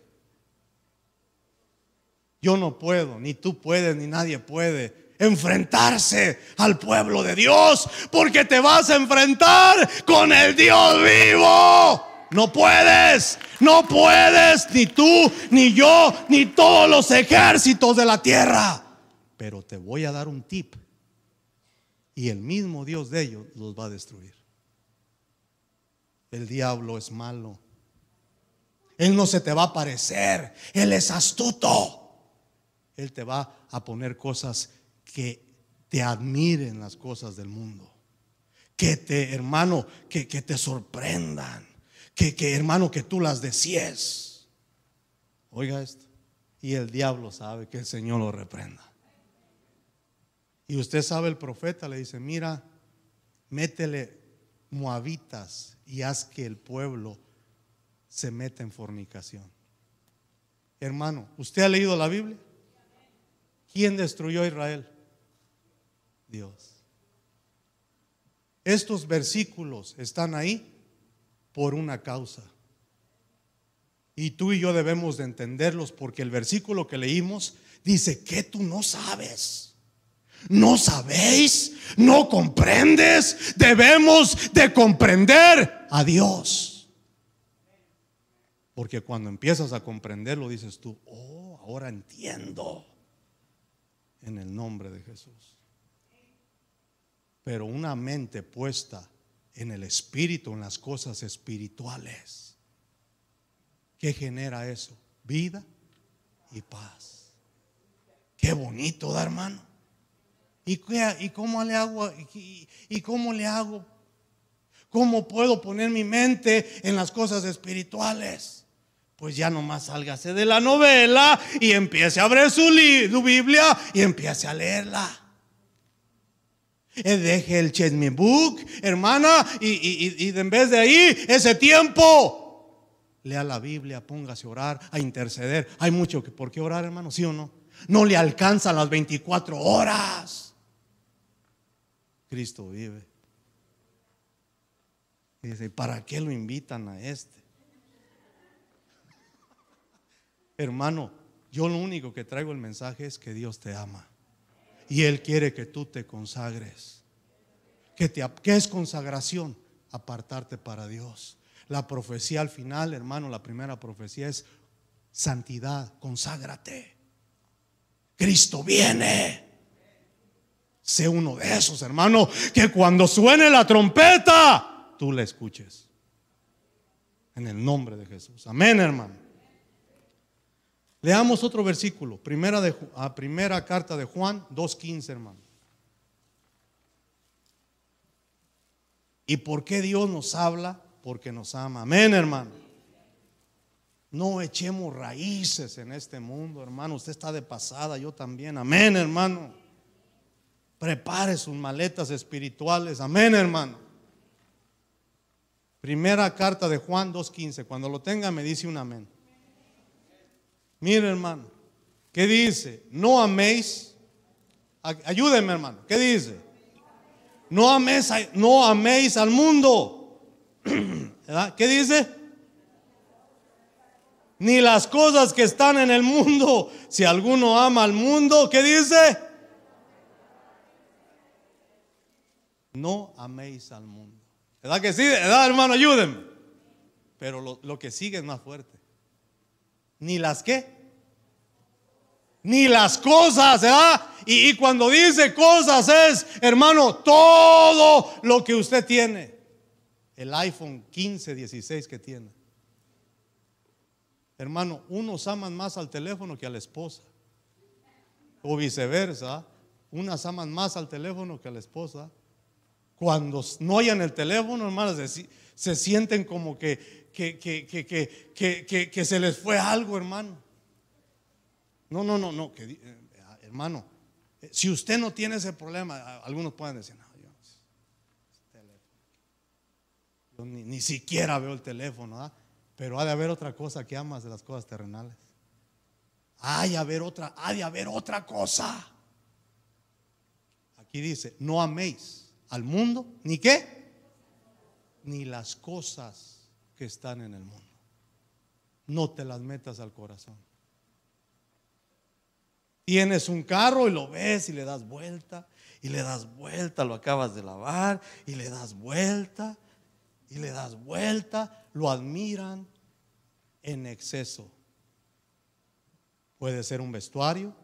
Yo no puedo, ni tú puedes, ni nadie puede enfrentarse al pueblo de Dios, porque te vas a enfrentar con el Dios vivo. No puedes, no puedes, ni tú, ni yo, ni todos los ejércitos de la tierra. Pero te voy a dar un tip. Y el mismo Dios de ellos los va a destruir. El diablo es malo. Él no se te va a parecer. Él es astuto. Él te va a poner cosas que te admiren las cosas del mundo. Que te, hermano, que, te sorprendan. Que, que, hermano, que tú las desees. Oiga esto. Y el diablo sabe que el Señor lo reprenda. Y usted sabe, el profeta le dice, mira, métele moabitas y haz que el pueblo se meta en fornicación. Hermano, ¿usted ha leído la Biblia? ¿Quién destruyó a Israel? Dios. Estos versículos están ahí por una causa. Y tú y yo debemos de entenderlos porque el versículo que leímos dice que tú no sabes. No sabéis, no comprendes. Debemos de comprender a Dios. Porque cuando empiezas a comprenderlo dices tú, oh, ahora entiendo. En el nombre de Jesús. Pero una mente puesta en el espíritu, en las cosas espirituales. ¿Qué genera eso? Vida y paz. Qué bonito, da hermano. ¿Y, ¿Y, cómo le hago? ¿Y, ¿Y cómo le hago? ¿Cómo puedo poner mi mente en las cosas espirituales? Pues ya nomás sálgase de la novela y empiece a abrir su, su Biblia y empiece a leerla. Eh, deje el Chesme Book, hermana, y, en vez de ahí, ese tiempo, lea la Biblia, póngase a orar, a interceder. Hay mucho que por qué orar, hermano, ¿sí o no? No le alcanzan las 24 horas. Cristo vive. Y dice, ¿para qué lo invitan a este? Hermano, yo lo único que traigo el mensaje es que Dios te ama Y Él quiere que tú te consagres. ¿Qué, te, ¿Qué es consagración? Apartarte para Dios. La profecía al final, hermano, la primera profecía es santidad, conságrate. Cristo viene. Sé uno de esos, hermano, que cuando suene la trompeta, tú la escuches. En el nombre de Jesús. Amén, hermano. Leamos otro versículo, primera, de, a primera carta de Juan 2.15, hermano. ¿Y por qué Dios nos habla? Porque nos ama. Amén, hermano. No echemos raíces en este mundo, hermano. Usted está de pasada, yo también. Amén, hermano. Prepare sus maletas espirituales. Amén, hermano. Primera carta de Juan 2.15. Cuando lo tenga me dice un amén. Mire, hermano. ¿Qué dice? No améis. Ayúdenme, hermano. ¿Qué dice? No améis, no améis al mundo. *clears throat* ¿Qué dice? Ni las cosas que están en el mundo. Si alguno ama al mundo, ¿qué dice? No améis al mundo. ¿Verdad que sí? ¿Verdad, hermano? Ayúdenme. Pero lo, que sigue es más fuerte. Ni las qué. Ni las cosas, ¿verdad? Y, y cuando dice cosas es, hermano, todo lo que usted tiene. El iPhone 15, 16 que tiene. Hermano, unos aman más al teléfono que a la esposa. O viceversa. Unas aman más al teléfono que a la esposa. Cuando no hayan el teléfono, hermanos, se, se sienten como que, que, que, que, se les fue algo, hermano. No, no, no, no, que, eh, hermano, eh, si usted no tiene ese problema, algunos pueden decir, no, yo, ni, ni, siquiera veo el teléfono, pero ha de haber otra cosa que amas de las cosas terrenales. Hay de haber otra, ha de haber otra cosa. Aquí dice, no améis al mundo, ni qué, ni las cosas que están en el mundo. No te las metas al corazón. Tienes un carro y lo ves y le das vuelta, y le das vuelta, lo acabas de lavar, y le das vuelta, y le das vuelta, lo admiran en exceso. Puede ser un vestuario,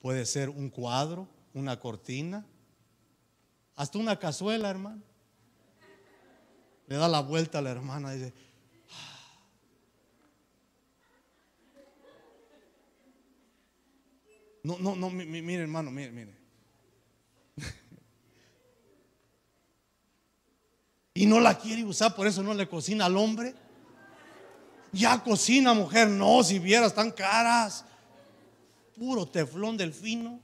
puede ser un cuadro, una cortina, hasta una cazuela, hermano. Le da la vuelta a la hermana y dice, no, no, no, mire hermano, mire, mire. *laughs* y no la quiere usar, por eso no le cocina al hombre. Ya cocina, mujer, no, si vieras tan caras. Puro teflón del fino.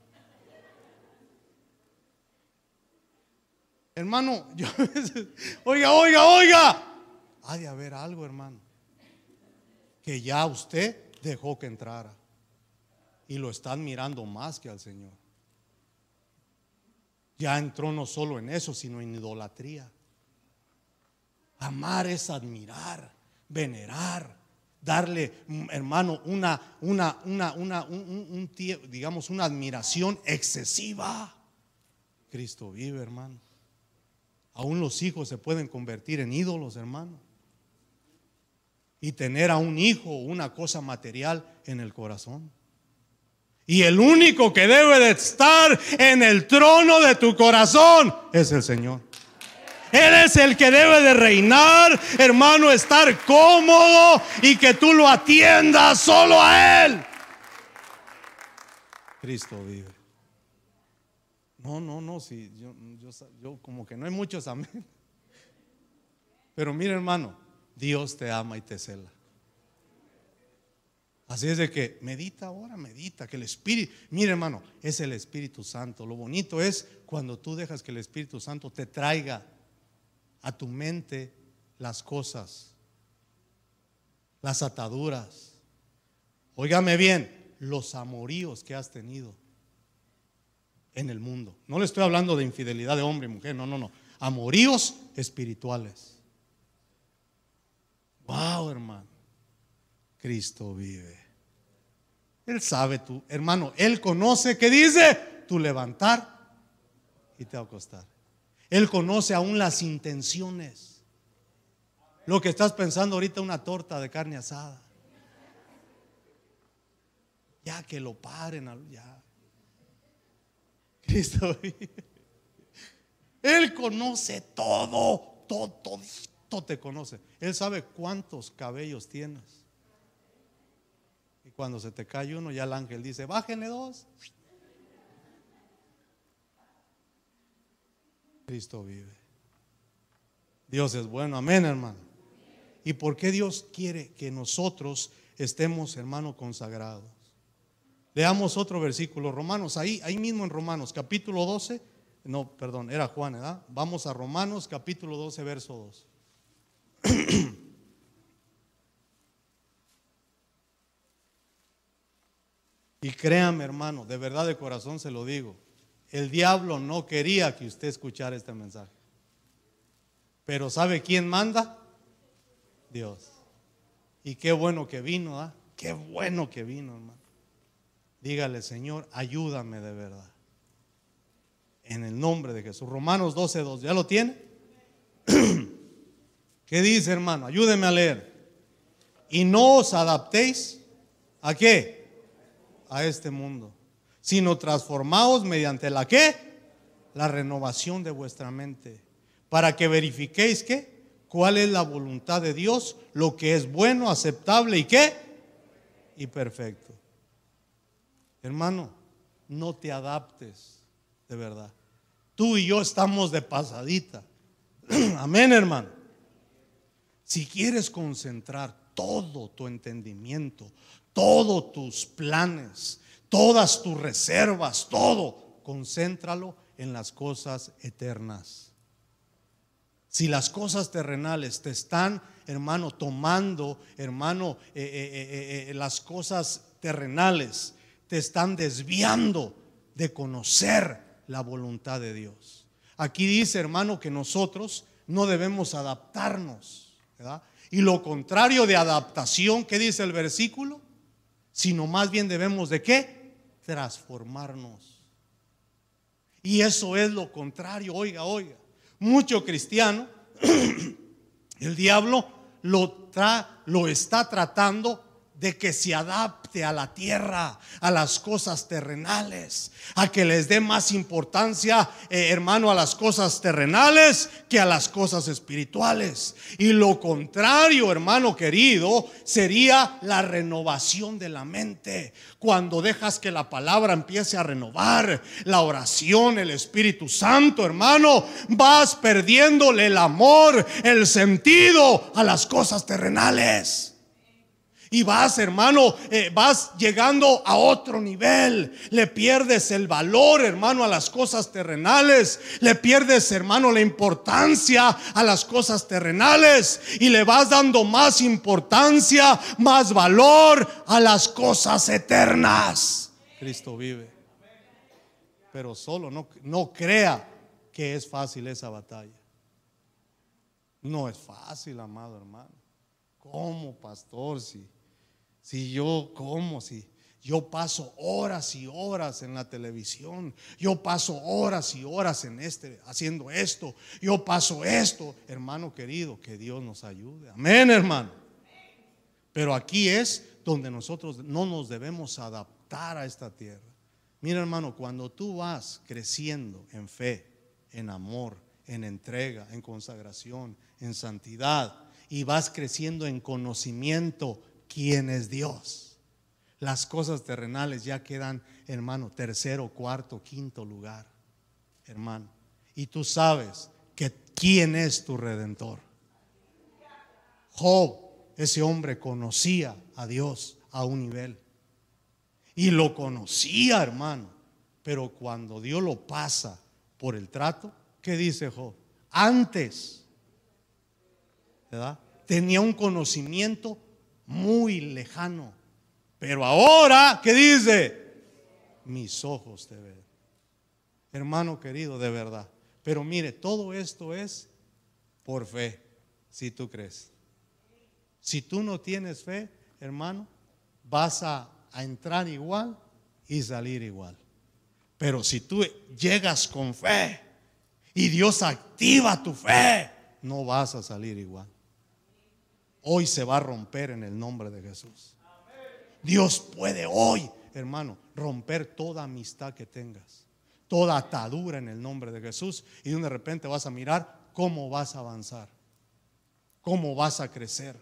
Hermano, yo, oiga, oiga, oiga. Ha de haber algo, hermano, que ya usted dejó que entrara. Y lo están mirando más que al Señor. Ya entró no solo en eso, sino en idolatría. Amar es admirar, venerar, darle, hermano, una, una, una, una, un, digamos, una admiración excesiva. Cristo vive, hermano. Aún los hijos se pueden convertir en ídolos, hermano. Y tener a un hijo una cosa material en el corazón. Y el único que debe de estar en el trono de tu corazón es el Señor. Él es el que debe de reinar, hermano, estar cómodo y que tú lo atiendas solo a Él. Cristo vive. No, no, no, si yo, yo, como que no hay muchos amén. Pero mire hermano, Dios te ama y te cela. Así es de que medita ahora, medita, que el Espíritu, mire hermano, es el Espíritu Santo. Lo bonito es cuando tú dejas que el Espíritu Santo te traiga a tu mente las cosas, las ataduras. Óigame bien, los amoríos que has tenido en el mundo. No le estoy hablando de infidelidad de hombre y mujer, no, no, no. Amoríos espirituales. Wow, hermano. Cristo vive. Él sabe tú, hermano, Él conoce, ¿qué dice? tu levantar y te acostar. Él conoce aún las intenciones. Lo que estás pensando ahorita, una torta de carne asada. Ya que lo paren, ya. Cristo. Él conoce todo, todo, todo te conoce. Él sabe cuántos cabellos tienes. Cuando se te cae uno, ya el ángel dice, bájenle dos. Cristo vive. Dios es bueno, amén hermano. ¿Y por qué Dios quiere que nosotros estemos, hermano, consagrados? Leamos otro versículo, Romanos, ahí, ahí mismo en Romanos, capítulo 12. No, perdón, era Juan, ¿verdad? Vamos a Romanos, capítulo 12, verso 2. *clears throat* y créame, hermano, de verdad de corazón se lo digo. El diablo no quería que usted escuchara este mensaje. Pero ¿sabe quién manda? Dios. Y qué bueno que vino, ¿ah? Qué bueno que vino, hermano. Dígale, Señor, ayúdame de verdad. En el nombre de Jesús. Romanos 12, 2. ¿Ya lo tiene? *clears throat* ¿Qué dice, hermano? Ayúdeme a leer. Y no os adaptéis a qué? A este mundo sino transformaos mediante la qué? La renovación de vuestra mente, para que verifiquéis qué? ¿Cuál es la voluntad de Dios? Lo que es bueno, aceptable y qué? Y perfecto. Hermano, no te adaptes, de verdad. Tú y yo estamos de pasadita. *clears throat* Amén, hermano. Si quieres concentrar todo tu entendimiento, todos tus planes, todas tus reservas, todo, concéntralo en las cosas eternas. Si las cosas terrenales te están, hermano, tomando, hermano, eh, eh, eh, las cosas terrenales te están desviando de conocer la voluntad de Dios. Aquí dice, hermano, que nosotros no debemos adaptarnos. Y lo contrario de adaptación, ¿qué dice el versículo? Sino más bien debemos de qué? transformarnos. Y eso es lo contrario, oiga, oiga. Mucho cristiano, *clears throat* el diablo lo, lo está tratando de que se adapte a la tierra, a las cosas terrenales, a que les dé más importancia, eh, hermano, a las cosas terrenales que a las cosas espirituales. Y lo contrario, hermano querido, sería la renovación de la mente. Cuando dejas que la palabra empiece a renovar, la oración, el Espíritu Santo, hermano, vas perdiéndole el amor, el sentido a las cosas terrenales. Y vas, hermano, eh, vas llegando a otro nivel. Le pierdes el valor, hermano, a las cosas terrenales. Le pierdes, hermano, la importancia a las cosas terrenales. Y le vas dando más importancia, más valor a las cosas eternas. Cristo vive. Pero solo no, no crea que es fácil esa batalla. No es fácil, amado hermano. ¿Cómo, pastor? Si si yo como, si yo paso horas y horas en la televisión, yo paso horas y horas en este haciendo esto, yo paso esto, hermano querido, que Dios nos ayude. Amén, hermano. Pero aquí es donde nosotros no nos debemos adaptar a esta tierra. Mira, hermano, cuando tú vas creciendo en fe, en amor, en entrega, en consagración, en santidad, y vas creciendo en conocimiento quién es Dios. Las cosas terrenales ya quedan, hermano, tercero, cuarto, quinto lugar, hermano. Y tú sabes que quién es tu redentor. Job, ese hombre conocía a Dios a un nivel. Y lo conocía, hermano. Pero cuando Dios lo pasa por el trato, ¿qué dice Job? Antes, ¿verdad? Tenía un conocimiento muy lejano. Pero ahora, ¿qué dice? Mis ojos te ven. Hermano querido, de verdad. Pero mire, todo esto es por fe, si tú crees. Si tú no tienes fe, hermano, vas a, a entrar igual y salir igual. Pero si tú llegas con fe y Dios activa tu fe, no vas a salir igual. Hoy se va a romper en el nombre de Jesús. Dios puede hoy, hermano, romper toda amistad que tengas, toda atadura en el nombre de Jesús. Y de repente vas a mirar cómo vas a avanzar, cómo vas a crecer,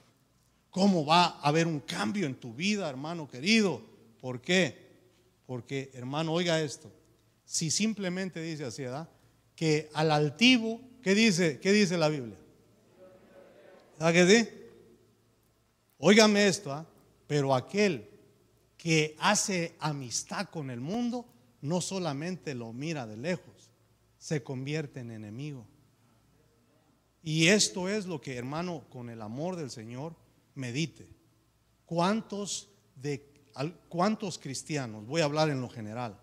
cómo va a haber un cambio en tu vida, hermano querido. ¿Por qué? Porque, hermano, oiga esto. Si simplemente dice así, ¿verdad? Que al altivo, ¿qué dice, qué dice la Biblia? ¿Verdad que sí? Óigame esto, ¿ah? pero aquel que hace amistad con el mundo no solamente lo mira de lejos, se convierte en enemigo. Y esto es lo que, hermano, con el amor del Señor, medite. ¿Cuántos, de, cuántos cristianos, voy a hablar en lo general,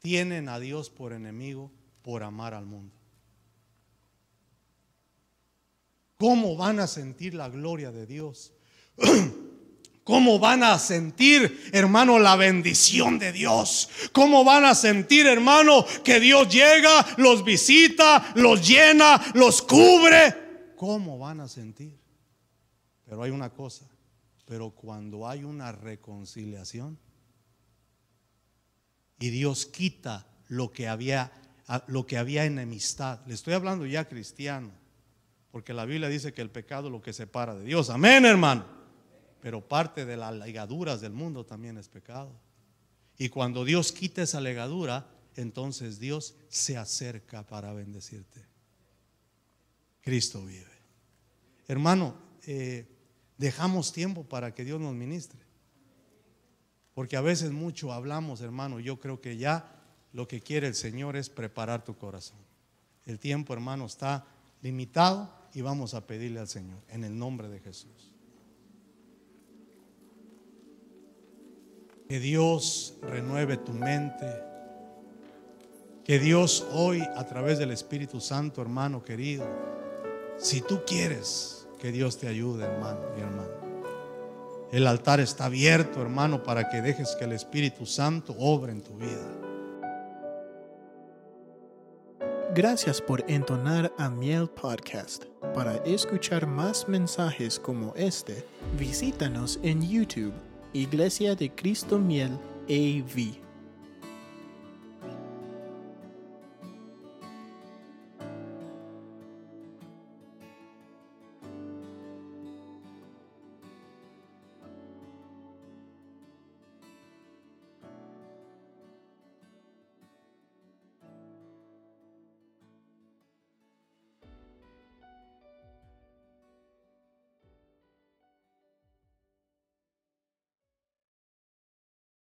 tienen a Dios por enemigo por amar al mundo? ¿Cómo van a sentir la gloria de Dios? *clears throat* ¿Cómo van a sentir, hermano, la bendición de Dios? ¿Cómo van a sentir, hermano, que Dios llega, los visita, los llena, los cubre? ¿Cómo van a sentir? Pero hay una cosa, pero cuando hay una reconciliación y Dios quita lo que había lo que había enemistad. Le estoy hablando ya cristiano, porque la Biblia dice que el pecado es lo que separa de Dios. Amén, hermano. Pero parte de las legaduras del mundo también es pecado. Y cuando Dios quita esa legadura, entonces Dios se acerca para bendecirte. Cristo vive. Hermano, eh, dejamos tiempo para que Dios nos ministre. Porque a veces mucho hablamos, hermano. Yo creo que ya lo que quiere el Señor es preparar tu corazón. El tiempo, hermano, está limitado y vamos a pedirle al Señor en el nombre de Jesús. Que Dios renueve tu mente. Que Dios hoy, a través del Espíritu Santo, hermano querido, si tú quieres que Dios te ayude, hermano y hermano. El altar está abierto, hermano, para que dejes que el Espíritu Santo obre en tu vida. Gracias por entonar a Miel Podcast. Para escuchar más mensajes como este, visítanos en YouTube Iglesia de Cristo Miel AV.